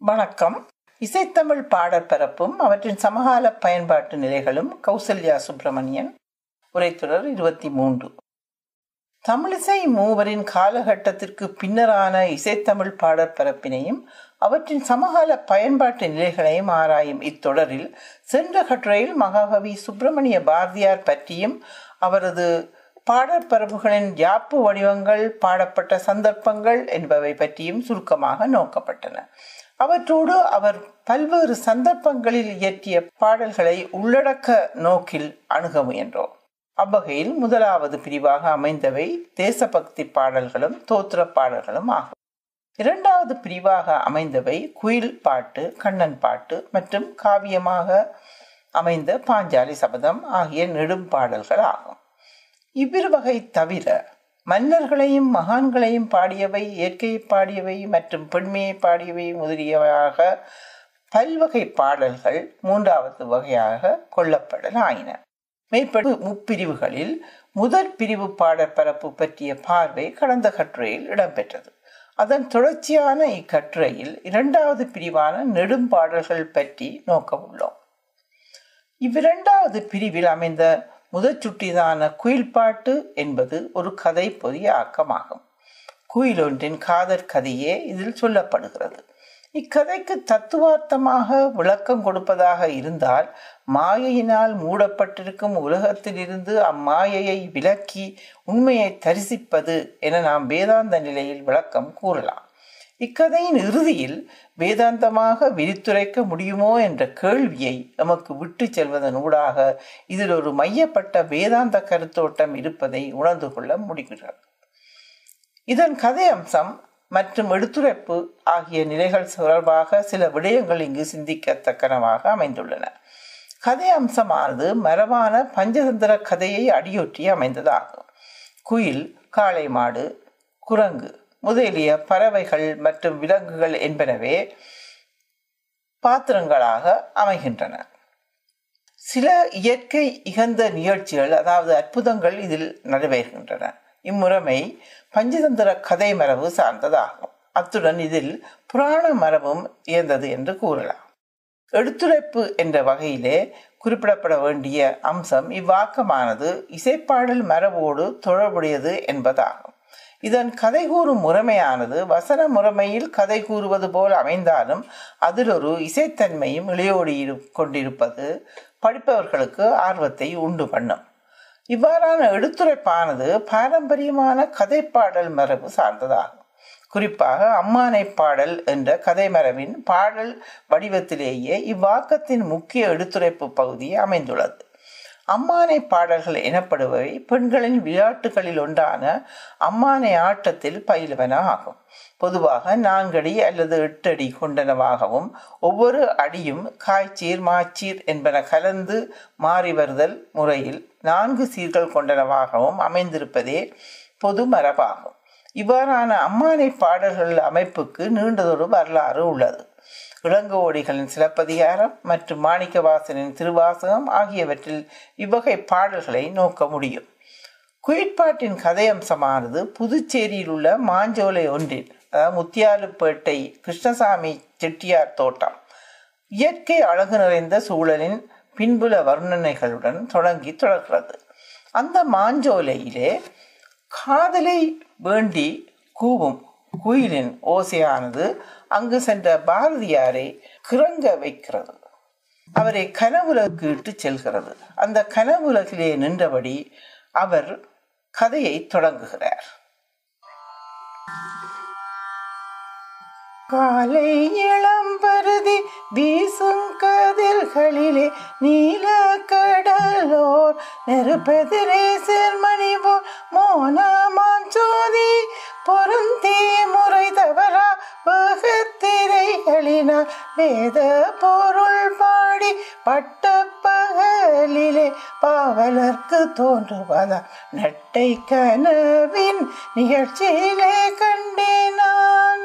வணக்கம். இசைத்தமிழ் பாடற் பரப்பும் அவற்றின் சமகால பயன்பாட்டு நிலைகளும் கௌசல்யா சுப்பிரமணியன் உரைத்தொடர் இருபத்தி மூன்று தமிழிசை மூவரின் காலகட்டத்திற்கு பின்னரான இசைத்தமிழ் பாடற் பரப்பினையும் அவற்றின் சமகால பயன்பாட்டு நிலைகளையும் ஆராயும் இத்தொடரில் சென்ற கட்டுரையில் மகாகவி சுப்பிரமணிய பாரதியார் பற்றியும் அவரது பாடற்பரப்புகளின் யாப்பு வடிவங்கள் பாடப்பட்ட சந்தர்ப்பங்கள் என்பவை பற்றியும் சுருக்கமாக நோக்கப்பட்டன. அவற்றோடு அவர் பல்வேறு சந்தர்ப்பங்களில் இயற்றிய பாடல்களை உள்ளடக்க நோக்கில் அணுக முயன்றோம். அவ்வகையில் முதலாவது பிரிவாக அமைந்தவை தேசபக்தி பாடல்களும் தோத்திர பாடல்களும் ஆகும். இரண்டாவது பிரிவாக அமைந்தவை குயில் பாட்டு கண்ணன் பாட்டு மற்றும் காவியமாக அமைந்த பாஞ்சாலி சபதம் ஆகிய நெடும் பாடல்கள் ஆகும். இவ்விரு வகை தவிர மன்னர்களையும் மகான்களையும் பாடியவை இயற்கையை பாடியவை மற்றும் பெண்மையை பாடியவை முதலியவையாக பல்வகை பாடல்கள் மூன்றாவது வகையாக கொள்ளப்படலாயின. ஆயின முப்பிரிவுகளில் முதற் பிரிவு பாடற்பரப்பு பற்றிய பார்வை கடந்த கட்டுரையில் இடம்பெற்றது. அதன் தொடர்ச்சியான இக்கட்டுரையில் இரண்டாவது பிரிவான நெடும் பாடல்கள் பற்றி நோக்க உள்ளோம். இவ்விரண்டாவது பிரிவில் அமைந்த முதற் சுட்டிதான குயில்பாட்டு என்பது ஒரு கதை பொதிய ஆக்கமாகும். குயில் ஒன்றின் காதற் கதையே இதில் சொல்லப்படுகிறது. இக்கதைக்கு தத்துவார்த்தமாக விளக்கம் கொடுப்பதாக இருந்தால் மாயையினால் மூடப்பட்டிருக்கும் உலகத்திலிருந்து அம்மாயையை விலக்கி உண்மையை தரிசிப்பது என நாம் வேதாந்த நிலையில் விளக்கம் கூறலாம். இக்கதையின் இறுதியில் வேதாந்தமாக விரித்துரைக்க முடியுமோ என்ற கேள்வியை நமக்கு விட்டு செல்வதன் ஊடாக இதில் ஒரு மையப்பட்ட வேதாந்த கருத்தோட்டம் இருப்பதை உணர்ந்து கொள்ள முடிகிறது. இதன் கதை அம்சம் மற்றும் எடுத்துரைப்பு ஆகிய நிலைகள் தொடர்பாக சில விடயங்கள் இங்கு சிந்திக்கத்தக்கனவாக அமைந்துள்ளன. கதை அம்சமானது மரபான பஞ்சதந்திர கதையை அடியொற்றி அமைந்ததாகும். குயில் காளை மாடு குரங்கு முதலிய பறவைகள் மற்றும் விலங்குகள் என்பனவே பாத்திரங்களாக அமைகின்றன. சில இயற்கை இகந்த நிகழ்ச்சிகள் அதாவது அற்புதங்கள் இதில் நடைபெறுகின்றன இம்முறைமை பஞ்சதந்திர கதை மரபு சார்ந்ததாகும். அத்துடன் இதில் புராண மரபும் இயந்தது என்று கூறலாம். எடுத்துரைப்பு என்ற வகையிலே குறிப்பிடப்பட வேண்டிய அம்சம் இவ்வாக்கமானது இசைப்பாடல் மரபோடு தொடர்புடையது என்பதாகும். இதன் கதை கூறும் முறைமையானது வசன முறைமையில் கதை கூறுவது போல் அமைந்தாலும் அதில் ஒரு இசைத்தன்மையும் இளையோடி கொண்டிருப்பது படிப்பவர்களுக்கு ஆர்வத்தை உண்டு பண்ணும். இவ்வாறான எடுத்துரைப்பானது பாரம்பரியமான கதைப்பாடல் மரபு சார்ந்ததாகும். குறிப்பாக அம்மானை பாடல் என்ற கதை மரபின் பாடல் வடிவத்திலேயே இவ்வாக்கத்தின் முக்கிய எடுத்துரைப்பு பகுதி அமைந்துள்ளது. அம்மானை பாடல்கள் எனப்படுபவை பெண்களின் விளையாட்டுகளில் ஒன்றான அம்மானை ஆட்டத்தில் பயிலுவன ஆகும் பொதுவாக நான்கடி அல்லது எட்டடி கொண்டனவாகவும் ஒவ்வொரு அடியும் காய்ச்சீர் மாச்சீர் என்பன கலந்து மாறி வருதல் முறையில் நான்கு சீர்கள் கொண்டனவாகவும் அமைந்திருப்பதே பொது மரபாகும். இவ்வாறான அம்மானை பாடல்கள் அமைப்புக்கு நீண்டதொரு வரலாறு உள்ளது. இளங்கோடிகளின் சிலப்பதிகாரம் மற்றும் மாணிக்கவாசனின் திருவாசகம் ஆகியவற்றில் இவ்வகை பாடல்களை நோக்க முடியும். குயிட்பாட்டின் கதையம்சமானது புதுச்சேரியில் உள்ள மாஞ்சோலை ஒன்றில் அதாவது முத்தியாலுப்பேட்டை கிருஷ்ணசாமி செட்டியார் தோட்டம் இயற்கை அழகு நிறைந்த சூழலின் பின்புல வர்ணனைகளுடன் தொடங்கி தொடர்கிறது. அந்த மாஞ்சோலையிலே காதலை வேண்டி கூவும் குயிலின் ஓசையானது அங்கு சென்ற பாரதியாரை கிறங்க வைக்கிறது. அவரை கனவுலகு இட்டு செல்கிறது. அந்த கனவுலகிலே நின்றபடி அவர் கதையை தொடங்குகிறார். காலை இளம்பருதி வீசும் கதிர்களிலே நீல கடலோர் நெருப்பெதிரே சேர்மணி போல் மோனமான் சோதி பொருந்தே முறை தவறா வகத்திரைகளினால் வேத பொருள் பாடி பட்ட பகலிலே பாவலர்க்கு தோன்றுவதா நட்டை கனவின் நிகழ்ச்சியிலே கண்டேனான். நான்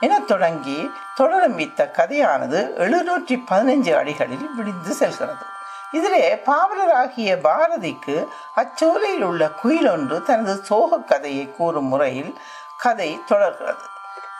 என தொடங்கி தொடரம்பித்த கதையானது எழுநூற்றி பதினைஞ்சு அடிகளில் விடிந்து செல்கிறது. இதிலே பாவலராகிய பாரதிக்கு அச்சோலையில் உள்ள குயில் ஒன்று தனது சோக கதையை கூறும் முறையில் கதை தொடர்கிறது.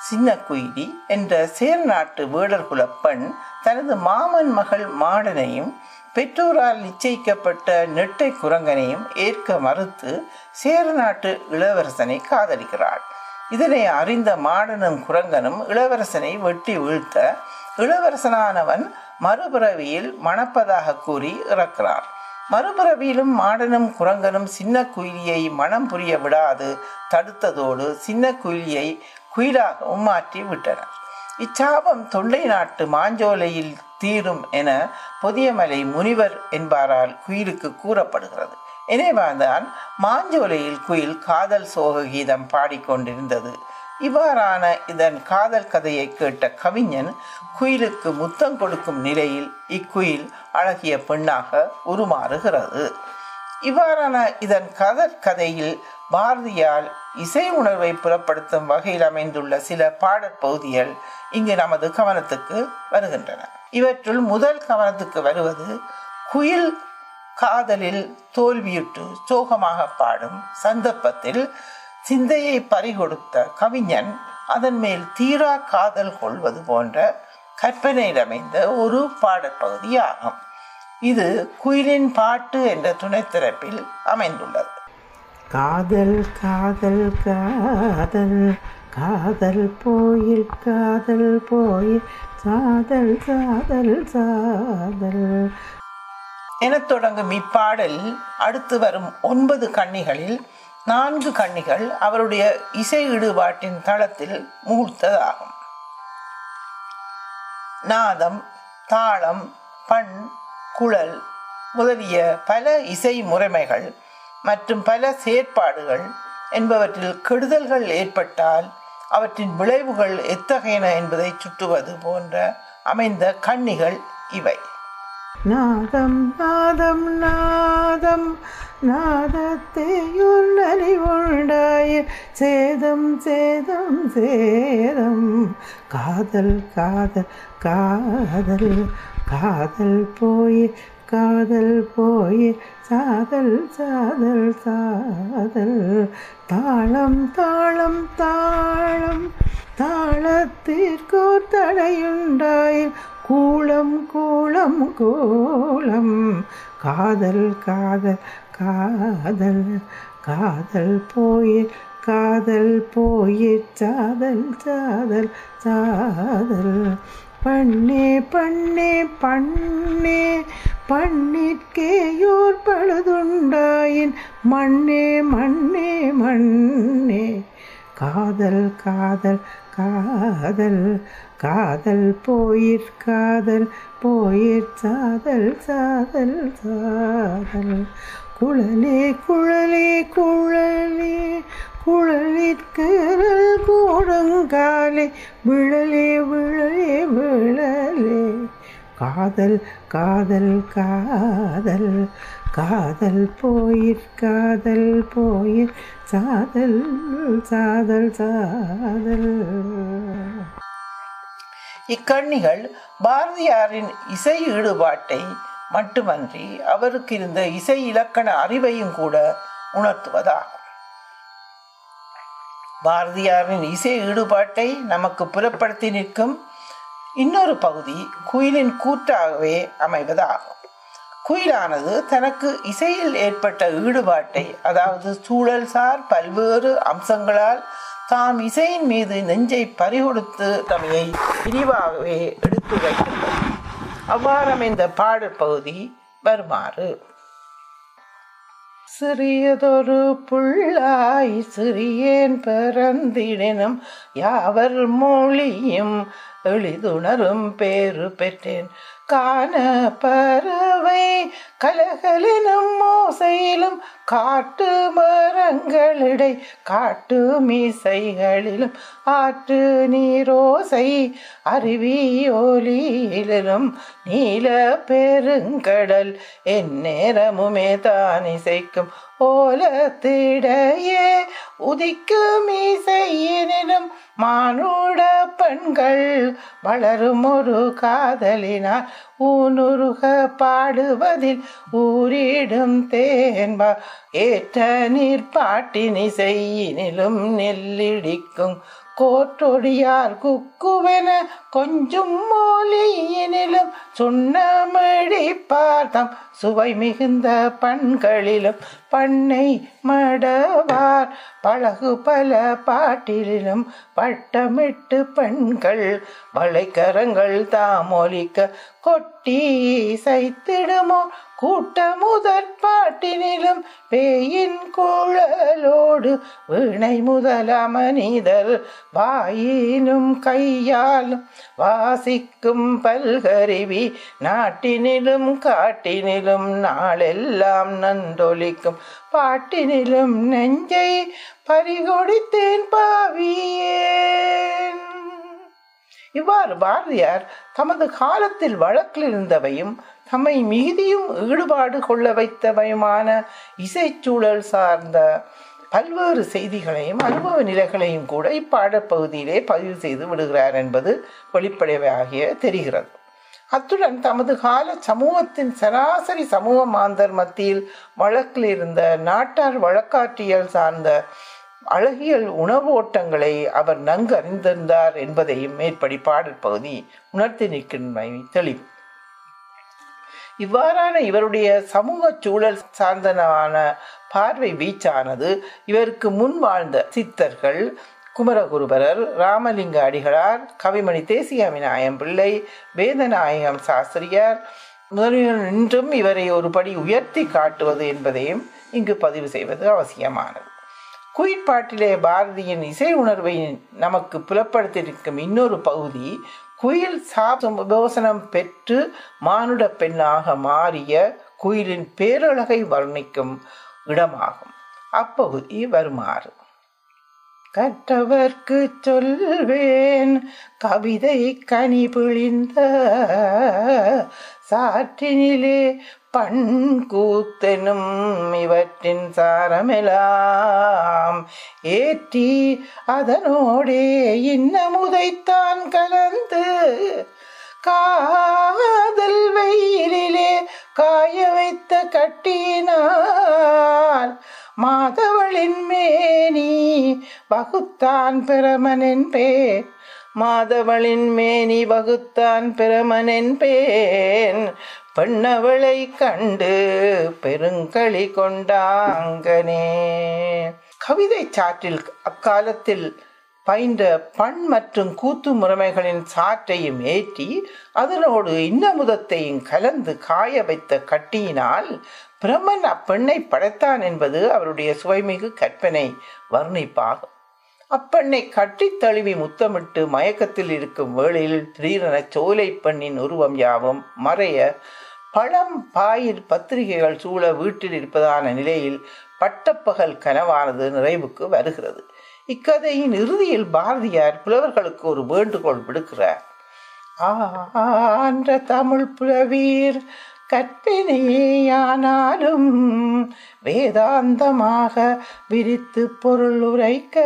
சின்ன குயிலி என்ற சேர்நாட்டு வேடர்குல பெண் தனது மாமன் மகள் மாடனையும் பெற்றோரால் நிச்சயிக்கப்பட்ட நெட்டை குரங்கனையும் ஏற்க மறுத்து சேரநாட்டு இளவரசனை காதலிக்கிறாள். இதனை அறிந்த மாடனும் குரங்கனும் இளவரசனை வெட்டி வீழ்த்த இளவரசனானவன் மறுபிறவியில் மணப்பதாக கூறி இறக்கிறார். மறுபிறவியிலும் மாடனும் குரங்கனும் சின்ன குயிலியை மனம் புரிய விடாது தடுத்ததோடு சின்ன குயிலியை குயிலாகவும் மாற்றி விட்டனர். இச்சாபம் தொண்டை நாட்டு மாஞ்சோலையில் தீரும் என பொதியமலை முனிவர் என்பாரால் குயிலுக்கு கூறப்படுகிறது. எனவேதான் மாஞ்சோலையில் குயில் காதல் சோக கீதம் பாடிக்கொண்டிருந்தது. இவ்வாறான இதன் காதல் கதையை கேட்ட கவிஞன் குயிலுக்கு முத்தம் கொடுக்கும் நிலையில் இக்குயில் அழகிய பெண்ணாக உருமாறுகிறது. இவ்வாறான இதன் கதற் கதையில் பாரதியால் இசை உணர்வை புலப்படுத்தும் வகையில் அமைந்துள்ள சில பாடற்பகுதிகள் இங்கு நமது கவனத்துக்கு வருகின்றன. இவற்றுள் முதல் கவனத்துக்கு வருவது குயில் காதலில் தோல்வியுற்று சோகமாக பாடும் சந்தர்ப்பத்தில் சிந்தையை பறிகொடுத்த கவிஞன் அதன் மேல் தீரா காதல் கொள்வது போன்ற கற்பனையில் அமைந்த ஒரு பாடற்பகுதியாகும் இது குயிலின் பாட்டு என்ற துணைத்திறப்பில் அமைந்துள்ளது. காதல் காதல் காதல் காதல் போயில் காதல் போயில் சாதல் சாதல் சாதல். எனத் தொடங்கும் இப்பாடல் அடுத்து வரும் ஒன்பது கன்னிகளில் நான்கு கன்னிகள் அவருடைய இசை ஈடுபாட்டின் தளத்தில் மூழ்த்ததாகும் நாதம் தாளம் பண் குழல் முதலிய பல இசை முறைமைகள் மற்றும் பல செயற்பாடுகள் என்பவற்றில் கெடுதல்கள் ஏற்பட்டால் அவற்றின் விளைவுகள் எத்தகையன என்பதை சுட்டுவது போன்ற அமைந்த கண்ணிகள் இவை. நாதம் நாதம் நாதம் நாதத்தையுள் அறிவுண்டாய சேதம் சேதம் சேதம். காதல் காதல் காதல். காதல் போய் காதல் போய். சாதல் சாதல் சாதல். தாளம் தாளம் தாளம். தாளத்திற்கோர் தடையுண்டாய். கூளம் கூளம் கூளம். காதல் காதல் காதல் காதல் போயே காதல் போயே சாதல் சாதல் சாதல். பண்ணே பண்ணே பண்ணே பண்ணிற்கேயோர் பழுதுண்டாயின் மண்ணே மண்ணே மண்ணே. காதல் காதல் காதல் காதல் போயிற் காதல் போயிற் சாதல் சாதல் சாதல். குழலே குழலே குழலே குழலிற்கரல் கூடங்காலே விழலே விழலே விழலே. காதல் காதல் காதல் காதல் போயிற் காதல் போயிற் சாதல் சாதல் சாதல். இக்கண்ணிகள் பாரதியாரின் இசை ஈடுபாட்டை மட்டுமன்றி அவருக்கு இருந்த இசை இலக்கண அறிவையும் கூட உணர்த்துவதாகும் பாரதியாரின் இசை ஈடுபாட்டை நமக்கு புலப்படுத்தி நிற்கும் இன்னொரு பகுதி குயிலின் கூற்றாகவே அமைவதாகும். குயிலானது தனக்கு இசையில் ஏற்பட்ட ஈடுபாட்டை அதாவது சூழல்சார் பல்வேறு அம்சங்களால் தாம் இசையின் மீது நெஞ்சை பறிகொடுத்து தமையை விரிவாகவே எடுத்து வைக்கின்றது அவ்வாறமைந்த பாடல் பகுதி வருமாறு. சிறியதொரு புள்ளாய் சிறியேன் பிறந்திடனும் யாவர் மொழியும் எளிதுணரும் பேறு பெற்றேன். காண பறவை கலகலினும் மோசையிலும் காட்டு மரங்களிடை காட்டு மீசைகளிலும் ஆற்று நீரோசை அருவியொலியிலும் நீல பெருங்கடல் எந்நேரமுமே தான் இசைக்கும் ஓலத்திடையே உதிக்கும் இசையினும் மானுட பெண்கள் வளரும் ஒரு காதலினால் ஊனுருக பாடுவதில் ஊரிடும் தேன்பா. ஏற்ற நீர் செய்யினிலும் நெல்லிடிக்கும். கோற்றொடியார் குக்குவென கொஞ்சும் மொழியினிலும் சுண்ணமிழி பார்த்தம். சுவை மிகுந்த பண்களிலும் பண்ணை மடவார். பழகு பல பாட்டிலும் பட்டமிட்டு பெண்கள். வளைக்கரங்கள் தாமொலிக்க கொட்டி இசைத்திடுமோ? கூட்ட முதற் பாட்டினிலும் பேயின் குழலோடு வீணை முதல மனிதர் வாயினும் கையாலும் வாசிக்கும் பல்கருவி நாட்டினிலும் காட்டினிலும் நாளெல்லாம் நன்றொலிக்கும் பாட்டினிலும் நெஞ்சை பறிகொடித்தேன் பாவியேன். இவ்வாறு பாரதியார் தமது காலத்தில் வழக்கில் இருந்தவையும் தம்மை மிகுதியும் ஈடுபாடு கொள்ள வைத்தவையுமான இசைச்சூழல் சார்ந்த பல்வேறு செய்திகளையும் அனுபவ நிலைகளையும் கூட இப்பாடப்பகுதியிலே பதிவு செய்து விடுகிறார் என்பது வெளிப்படையாகிய தெரிகிறது. அத்துடன் தமது கால சமூகத்தின் சராசரி சமூக மாந்தர் மத்தியில் வழக்கில் இருந்த நாட்டார் வழக்காற்றியல் சார்ந்த அழகியல் உணவு ஓட்டங்களை அவர் நன்கு அறிந்திருந்தார் என்பதையும் மேற்படி பாடல் பகுதி உணர்த்தி நிற்கின்றமை தெளிவு. இவ்வாறான இவருடைய சமூக சூழல் சார்ந்தனமான பார்வை வீச்சானது இவருக்கு முன் வாழ்ந்த சித்தர்கள் குமரகுருபரர் ராமலிங்க அடிகளார் கவிமணி தேசிய பிள்ளை வேதநாயகம் சாஸ்திரியார் முதலில் நின்றும் இவரை ஒரு படி உயர்த்தி காட்டுவது என்பதையும் இங்கு பதிவு செய்வது அவசியமானது. குயிற்பாட்டிலே பாரதியின் இசை உணர்வை நமக்கு புலப்படுத்தியிருக்கும் இன்னொரு பகுதி குயில் சாபோசனம் பெற்று மானுட பெண்ணாக மாறிய குயிலின் பேரழகை வர்ணிக்கும் இடமாகும். அப்பகுதி வருமாறு. கற்றவர்க்கு சொல்வேன் கவிதை கனி பிழிந்த சாற்றினிலே பண்கூத்தெனும் இவற்றின் சாரமெலாம் ஏற்றி அதனோடே இன்னமுதைத்தான் கலந்து காதல் வெயிலிலே காய வைத்த கட்டினால் மாதவளின் மேனி வகுத்தான் பிரமனின் பேர் மாதவளின் மேனி வகுத்தான் பிரமனின் பேன். பெண்ணவளை கண்டு பெருங்களி கொண்டாங்கனே. கவிதை சாற்றில் அக்காலத்தில் பயின்ற பண் மற்றும் கூத்து முறைமைகளின் சாற்றையும் ஏற்றி அதனோடு இன்னமுதத்தையும் கலந்து காய வைத்த கட்டியினால் பிரம்மன் அப்பெண்ணை படைத்தான் என்பது அவருடைய சுவைமிகு கற்பனை வர்ணிப்பாகும். அப்பெண்ணை கட்டி தழுவி முத்தமிட்டு மயக்கத்தில் இருக்கும் வேளையில் திடீரென சோலை பெண்ணின் உருவம் யாவும் மறைய பழம் பாயில் பத்திரிகைகள் சூழ வீட்டில் இருப்பதான நிலையில் பட்டப்பகல் கனவானது நிறைவுக்கு வருகிறது இக்கதையின் இறுதியில் பாரதியார் புலவர்களுக்கு ஒரு வேண்டுகோள் விடுக்கிறார் ஆன்ற தமிழ் புலவீர் கற்பினையானாலும் வேதாந்தமாக விரித்து பொருள் உரைக்க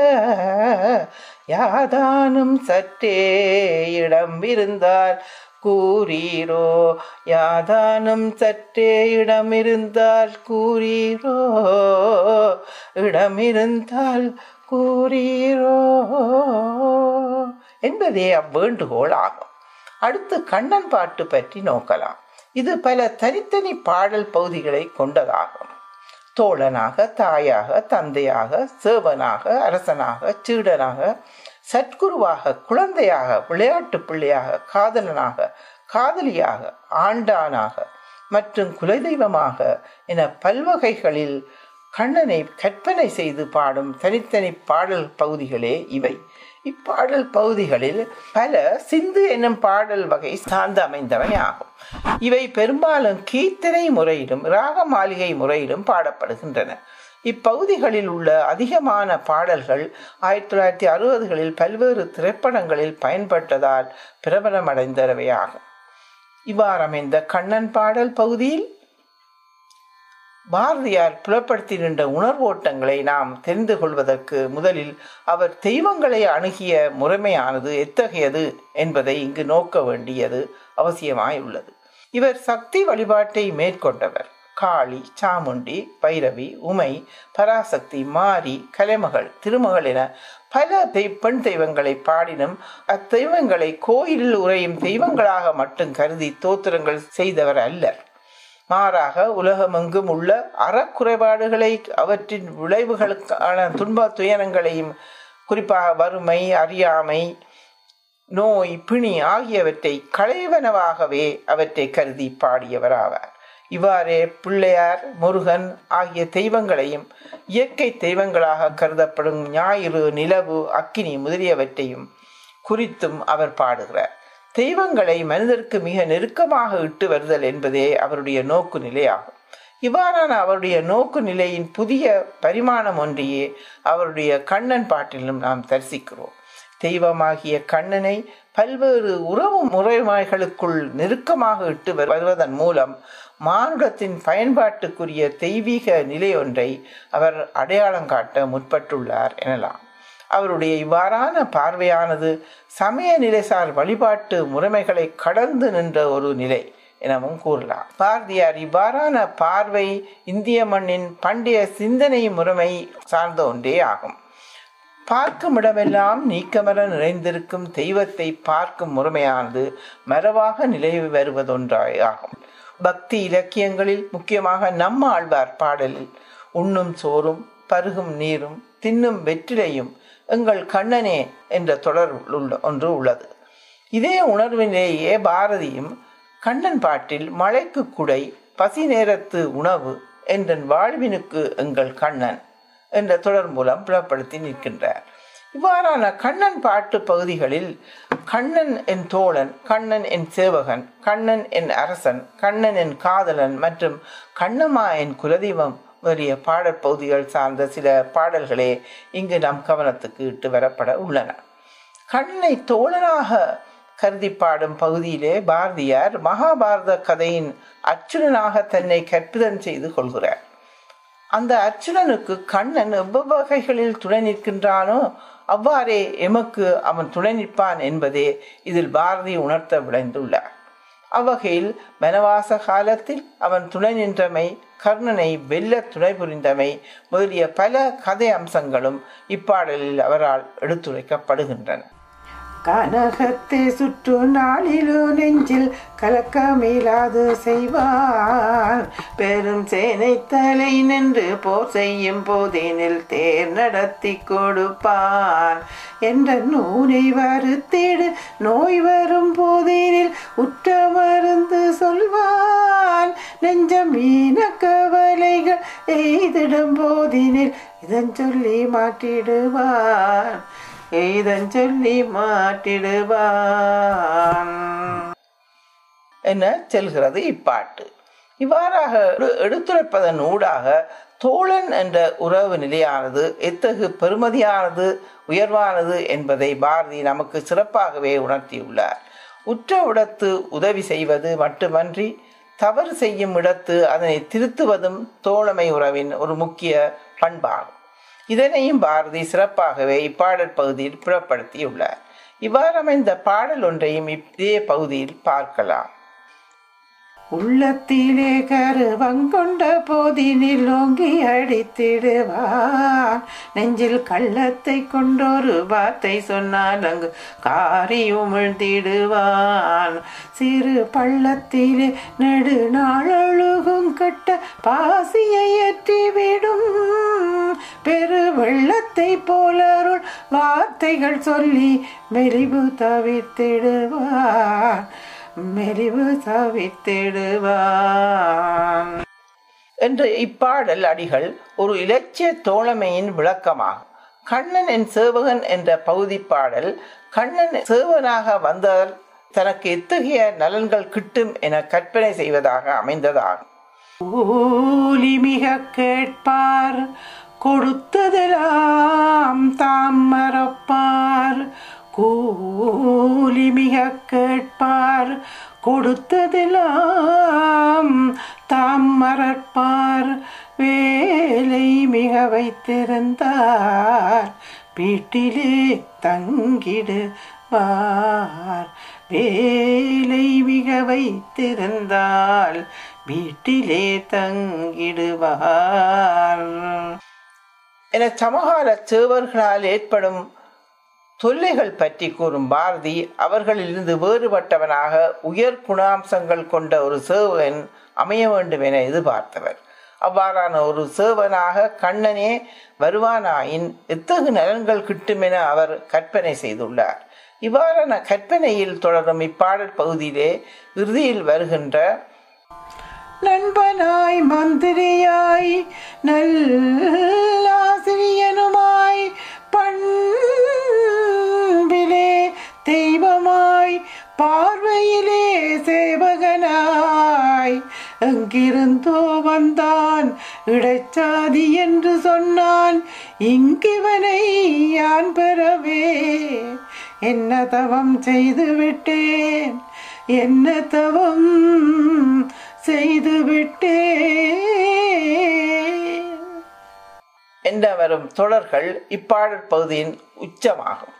யாதானும் சற்றே இடம் இருந்தால் கூறீரோ? யாதானும் சற்றே இடம் இருந்தால் கூறீரோ? இடமிருந்தால் கூறீரோ? என்பதே அவ்வேண்டுகோள் ஆகும் அடுத்து கண்ணன் பாட்டு பற்றி நோக்கலாம். இது பல தனித்தனி பாடல் பகுதிகளை கொண்டதாகும். தோழனாக தாயாக தந்தையாக சேவனாக அரசனாக சீடனாக சத்குருவாக குழந்தையாக விளையாட்டு பிள்ளையாக காதலனாக காதலியாக ஆண்டானாக மற்றும் குலதெய்வமாக என பல்வகைகளில் கண்ணனை கற்பனை செய்து பாடும் தனித்தனி பாடல் பகுதிகளே இவை. இப்பாடல் பகுதிகளில் பல சிந்து என்னும் பாடல் வகை சார்ந்து அமைந்தவை ஆகும். இவை பெரும்பாலும் கீர்த்தனை முறையிலும் ராக மாளிகை முறையிலும் பாடப்படுகின்றன. இப்பகுதிகளில் உள்ள அதிகமான பாடல்கள் ஆயிரத்தி தொள்ளாயிரத்தி அறுபதுகளில் பல்வேறு திரைப்படங்களில் பயன்பட்டதால் பிரபலமடைந்தவையாகும். இவ்வாறமைந்த கண்ணன் பாடல் பகுதியில் பாரதியார் புலப்படுத்தி நின்ற உணர்வோட்டங்களை நாம் தெரிந்து கொள்வதற்கு முதலில் அவர் தெய்வங்களை அணுகிய முறைமையானது எத்தகையது என்பதை இங்கு நோக்க வேண்டியது அவசியமாய் உள்ளது இவர் சக்தி வழிபாட்டை மேற்கொண்டவர். காளி சாமுண்டி பைரவி உமை பராசக்தி மாரி கலைமகள் திருமகள் என பல தெய் பெண் தெய்வங்களை பாடினும் அத்தெய்வங்களை கோயிலில் உரையும் தெய்வங்களாக மட்டும் கருதி தோத்திரங்கள் செய்தவர் அல்லர். மாறாக உலகமெங்கும் உள்ள அறக்குறைபாடுகளை அவற்றின் விளைவுகளுக்கான துன்ப துயரங்களையும் குறிப்பாக வறுமை அறியாமை நோய் பிணி ஆகியவற்றை களைவனவாகவே அவற்றை கருதி பாடியவர் ஆவார் இவ்வாறே பிள்ளையார் முருகன் ஆகிய தெய்வங்களையும் இயற்கை தெய்வங்களாக கருதப்படும் ஞாயிறு நிலவு அக்கினி முதலியவற்றையும் குறித்தும் அவர் பாடுகிறார். தெய்வங்களை மனிதருக்கு மிக நெருக்கமாக இட்டு வருதல் என்பதே அவருடைய நோக்கு நிலையாகும். இவ்வாறான அவருடைய நோக்கு நிலையின் புதிய பரிமாணம் ஒன்றையே அவருடைய கண்ணன் பாட்டிலும் நாம் தரிசிக்கிறோம். தெய்வமாகிய கண்ணனை பல்வேறு உறவு முறைமைகளுக்குள் நெருக்கமாக இட்டு வருவதன் மூலம் மானுடத்தின் பயன்பாட்டுக்குரிய தெய்வீக நிலை ஒன்றை அவர் அடையாளம் காட்ட முற்பட்டுள்ளார் எனலாம். அவருடைய இவ்வாறான பார்வையானது சமய நிலைசார் வழிபாட்டு முறைமைகளை கடந்து நின்ற ஒரு நிலை எனவும் கூறலாம். பாரதியார் இவ்வாறான பார்வை இந்திய மண்ணின் பண்டைய சிந்தனை முறைமை சார்ந்த ஒன்றே ஆகும். பார்க்கும் இடமெல்லாம் நீக்கமர நிறைந்திருக்கும் தெய்வத்தை பார்க்கும் முறைமையானது மரபாக நிலை வருவதொன்றாய் ஆகும். பக்தி இலக்கியங்களில் முக்கியமாக நம்ம ஆழ்வார் பாடலில் உண்ணும் சோறும் பருகும் நீரும் தின்னும் வெற்றிலையும் எங்கள் கண்ணனே என்ற தொடர் உள்ள ஒன்று உள்ளது. இதே உணர்விலேயே பாரதியும் கண்ணன் பாட்டில் மழைக்கு குடை பசி நேரத்து உணவு என்றன் வாழ்வினுக்கு எங்கள் கண்ணன் என்ற தொடர் மூலம் புலப்படுத்தி நிற்கின்றார். இவ்வாறான கண்ணன் பாட்டு பகுதிகளில் கண்ணன் என் தோழன் கண்ணன் என் சேவகன் கண்ணன் என் அரசன் கண்ணன் என் காதலன் மற்றும் கண்ணம்மா என் குலதெய்வம் முதலிய பாடற்பகுதிகள் சார்ந்த சில பாடல்களே இங்கு நம் கவனத்துக்கு இட்டு வரப்பட உள்ளன. கண்ணை தோழனாக கருதி பாடும் பகுதியிலே பாரதியார் மகாபாரத கதையின் அச்சுரனாக தன்னை கற்பிதம் செய்து கொள்கிறார். அந்த அர்ச்சுனனுக்கு கண்ணன் எவ்வகைகளில் துணை நிற்கின்றானோ அவ்வாறே எமக்கு அவன் துணை நிற்பான் என்பதே இதில் பாரதி உணர்த்த விளைந்துள்ளார் அவ்வகையில் வனவாச காலத்தில் அவன் துணை நின்றமை கர்ணனை வெல்ல துணை புரிந்தமை முதலிய பல கதை அம்சங்களும் இப்பாடலில் அவரால் எடுத்துரைக்கப்படுகின்றன. கனகத்தை சுற்று நாளிலோ நெஞ்சில் கலக்கமில்லாது செய்வான். பெரும் சேனை தலை நின்று போர் செய்யும் போதேனில் தேர் நடத்தி கொடுப்பான். என்ற நூனை வருத்திடு நோய் வரும் போதேனில் உற்ற மருந்து சொல்வான். நெஞ்சம் மீன கவலைகள் எய்திடும் போதினில் இதன் சொல்லி மாட்டிடுவான் எய்தன் சொல்லி மாட்டிடுவான் என செல்கிறது இப்பாட்டு? இவ்வாறாக எடு- எடுத்துரைப்பதன் ஊடாக தோழன் என்ற உறவு நிலையானது எத்தகு பெருமதியானது உயர்வானது என்பதை பாரதி நமக்கு சிறப்பாகவே உணர்த்தியுள்ளார். உற்ற இடத்து உதவி செய்வது மட்டுமன்றி தவறு செய்யும் இடத்து அதனை திருத்துவதும் தோழமை உறவின் ஒரு முக்கிய பண்பாகும். இதனையும் பாரதி சிறப்பாகவே இப்பாடல் பகுதியில் புறப்படுத்தியுள்ளார். இவ்வாறு அமைந்த பாடல் ஒன்றையும் இதே பகுதியில் பார்க்கலாம். உள்ளத்திலே கருவங்கொண்ட போதினில் ஓங்கி அடித்திடுவான். நெஞ்சில் கள்ளத்தை கொண்டொரு வார்த்தை சொன்னால் அங்கு காரி உமிழ்ந்திடுவான். சிறு பள்ளத்திலே நெடுநாளழுகும் கட்ட பாசியை ஏற்றிவிடும். பெரு வெள்ளத்தை போலருள் வார்த்தைகள் சொல்லி மெலிவு தவிர்த்திடுவான். மெலிவு தவித்திடுவான் என்ற இப்பாடல் அடிகள் ஒரு இலட்சிய தோழமையின் விளக்கமாகும். கண்ணன் என் சேவகன் என்ற பகுதி பாடல் கண்ணன் சேவனாக வந்தால் தனக்கு எத்தகைய நலன்கள் கிட்டும் என கற்பனை செய்வதாக அமைந்ததாகும். கூலி மிக கேட்பார் கொடுத்ததெல்லாம் தாம் மறப்பார். கூலி மிக கேட்பார் கொடுத்ததெல்லாம் தாம் மறப்பார். வேலை மிக வைத்திருந்தார் வீட்டிலே தங்கிடுவார். வேலை மிக வைத்திருந்தால் வீட்டிலே தங்கிடுவார். என சமகால சேவர்களால் ஏற்படும் தொல்லைகள் பற்றி கூறும் பாரதி அவர்களிலிருந்து வேறுபட்டவனாக உயர் குணாம்சங்கள் கொண்ட ஒரு சேவகன் அமைய வேண்டும் என எதிர்பார்த்தவர். அவ்வாறான ஒரு சேவனாக கண்ணனே வருவானாயின் எத்தகு நலன்கள் கிட்டும் என அவர் கற்பனை செய்துள்ளார். இவ்வாறான கற்பனையில் தொடரும் இப்பாடல் பகுதியிலே இறுதியில் வருகின்ற நண்பனாய் மந்திரியாய் நல்லாசிரியனுமாய் பண் தெய்வமாய் பார்வையிலே சேவகனாய். அங்கிருந்தோ வந்தான் இடைச்சாதி என்று சொன்னான். இங்கிவனை யான் பெறவே? என்ன தவம் செய்து விட்டேன்? என்ன தவம் செய்து விட்டேன்? என்ற வரும் தொடர்கள் இப்பாடல் பகுதியின் உச்சமாகும்.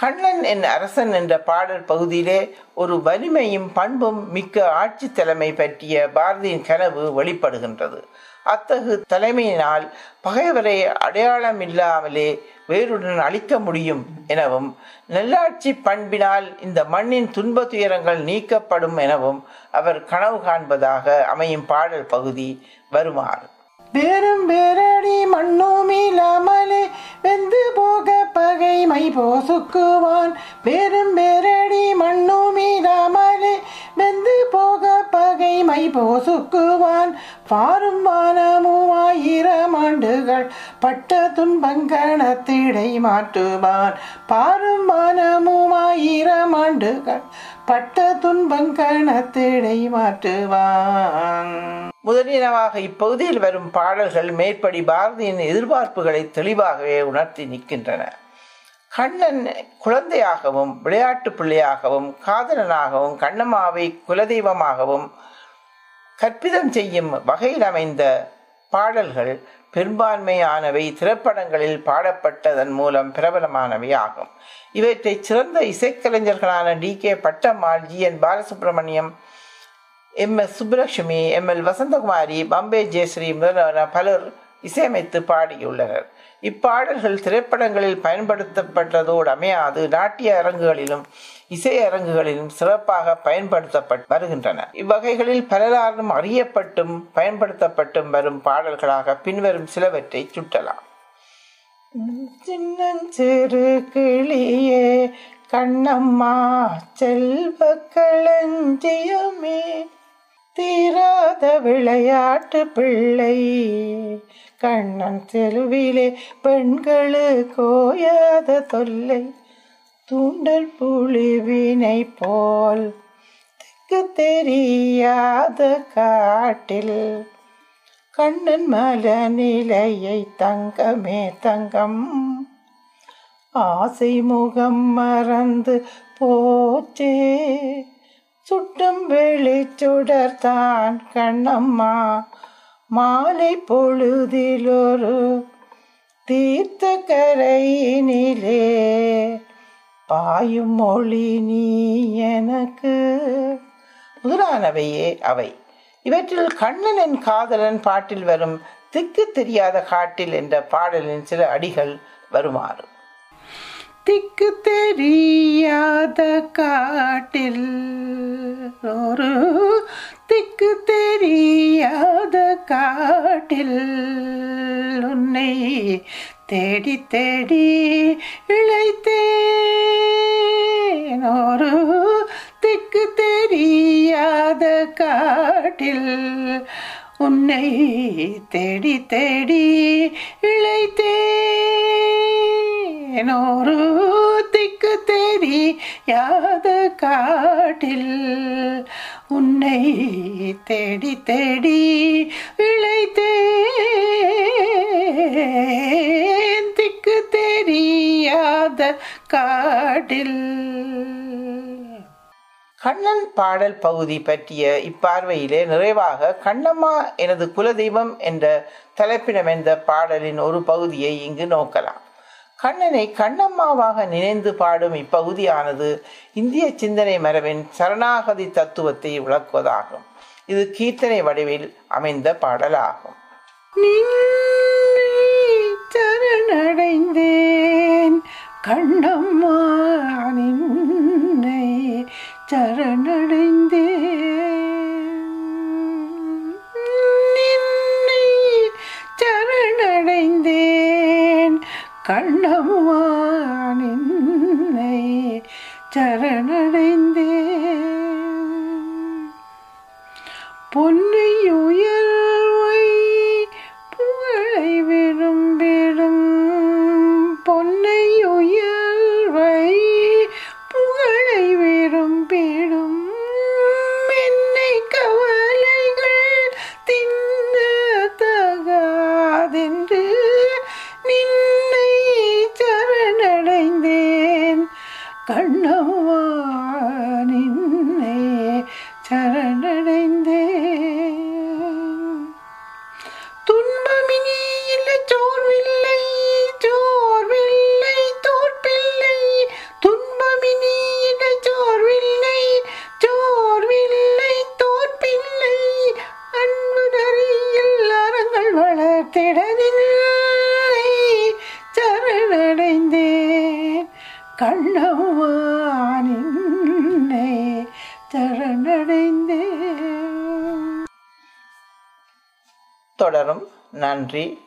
கண்ணன் என் அரசன் என்ற பாடல் பகுதியிலே ஒரு வலிமையும் பண்பும் மிக்க ஆட்சி தலைமை பற்றிய பாரதியின் கனவு வெளிப்படுகின்றது. அத்தகு தலைமையினால் பகைவரை அடையாளம் இல்லாமலே வேருடன் அழிக்க முடியும் எனவும் நல்லாட்சி பண்பினால் இந்த மண்ணின் துன்ப துயரங்கள் நீக்கப்படும் எனவும் அவர் கனவு காண்பதாக அமையும் பாடல் பகுதி வருமாறு. வேறும் வேரடி மண்ணும் இல்லாமலே வெந்து போக பகைமை போசுக்குவான். வேறும் வேரடி மண்ணும் இல்லாமலே வெந்து போக பகைமை போசுக்குவான். பாரும் வானமும் ஆயிரம் ஆண்டுகள் பட்ட துன்பங்கணத்திடை மாற்றுவான். பாரும் வானமும் ஆயிரம் ஆண்டுகள் பட்ட துன்பங்கணத்திடை மாற்றுவான். முதலியனவாக இப்பகுதியில் வரும் பாடல்கள் மேற்படி பாரதியின் எதிர்பார்ப்புகளை தெளிவாகவே உணர்த்தி நிற்கின்றன. கண்ணன் குழந்தையாகவும் விளையாட்டு பிள்ளையாகவும் காதலனாகவும் கண்ணம்மாவை குலதெய்வமாகவும் கற்பிதம் செய்யும் வகையில் அமைந்த பாடல்கள் பெரும்பான்மையானவை திரைப்படங்களில் பாடப்பட்டதன் மூலம் பிரபலமானவை ஆகும். இவற்றை சிறந்த இசைக்கலைஞர்களான T K Pattammal G N Balasubramaniam M S Subbulakshmi M L Vasanthakumari Bombay Jayashri முதலான பலர் இசையமைத்து பாடியுள்ளனர். இப்பாடல்கள் திரைப்படங்களில் பயன்படுத்தப்பட்டதோடு அமையாது. நாட்டிய அரங்குகளிலும் இசை அரங்குகளிலும் சிறப்பாக பயன்படுத்தப்பட்டு வருகின்றன. இவ்வகைகளில் பலராலும் அறியப்பட்டும் பயன்படுத்தப்பட்டும் வரும் பாடல்களாக பின்வரும் சிலவற்றை சுட்டலாம். சின்னஞ்சிறு கிளியே கண்ணம்மா செல்வ களஞ்சியமே தீராத விளையாட்டு பிள்ளை. கண்ணன் செலுவிலே பெண்களு கோயாத தொல்லை. தூண்டல் புலிவினை போல் தெற்கு தெரியாத காட்டில். கண்ணன் மல நிலையை தங்கமே தங்கம். ஆசை முகம் மறந்து போச்சே. சுட்டும் வெளிச்சுடர்தான் கண்ணம்மா. மாலை பொழுதில் ஒரு தீர்த்த கரையினிலே பாயும் மொழி நீ எனக்கு. முதலானவையே அவை. இவற்றில் கண்ணனின் காதலன் பாட்டில் வரும் திக்கு தெரியாத காட்டில் என்ற பாடலின் சில அடிகள் வருமாறு. திக்கு தெரியாத காட்டில். ஒரு திக்கு தெரியாத காட்டில் உன்னை தேடி தேடி இழைத்தேன். ஒரு திக்கு தெரியாத காட்டில் உன்னை தேடி தேடி இழைத்தேன். ஒரு திக்கு தெரியாத காட்டில் உன்னை தேடி தேடி விளைத்தே திக்கு தெரியாத காட்டில். கண்ணன் பாடல் பகுதி பற்றிய இப்பார்வையிலே நிறைவாக கண்ணம்மா எனது குலதெய்வம் என்ற தலைப்பிடமென்ற பாடலின் ஒரு பகுதியை இங்கு நோக்கலாம். கண்ணனை கண்ணம்மாவாக நினைந்து பாடும் இப்பகுதியானது இந்திய சிந்தனை மரபின் சரணாகதி தத்துவத்தை விளக்குவதாகும். இது கீர்த்தனை வடிவில் அமைந்த பாடலாகும். சரணடைந்தேன் கண்ணம்மா நின்னை சரணடைந்தேன் கண்ணம்மா நின்னை சரணடைந்தேன். பொன்னை புகழை விரும்பிடும். பொன்னை புகழை விரும்பிடும். என்னை கவலைகள் தின்ன தகாதென்று சரணடைந்தேன் தொடரும் நன்றி. வணக்கம்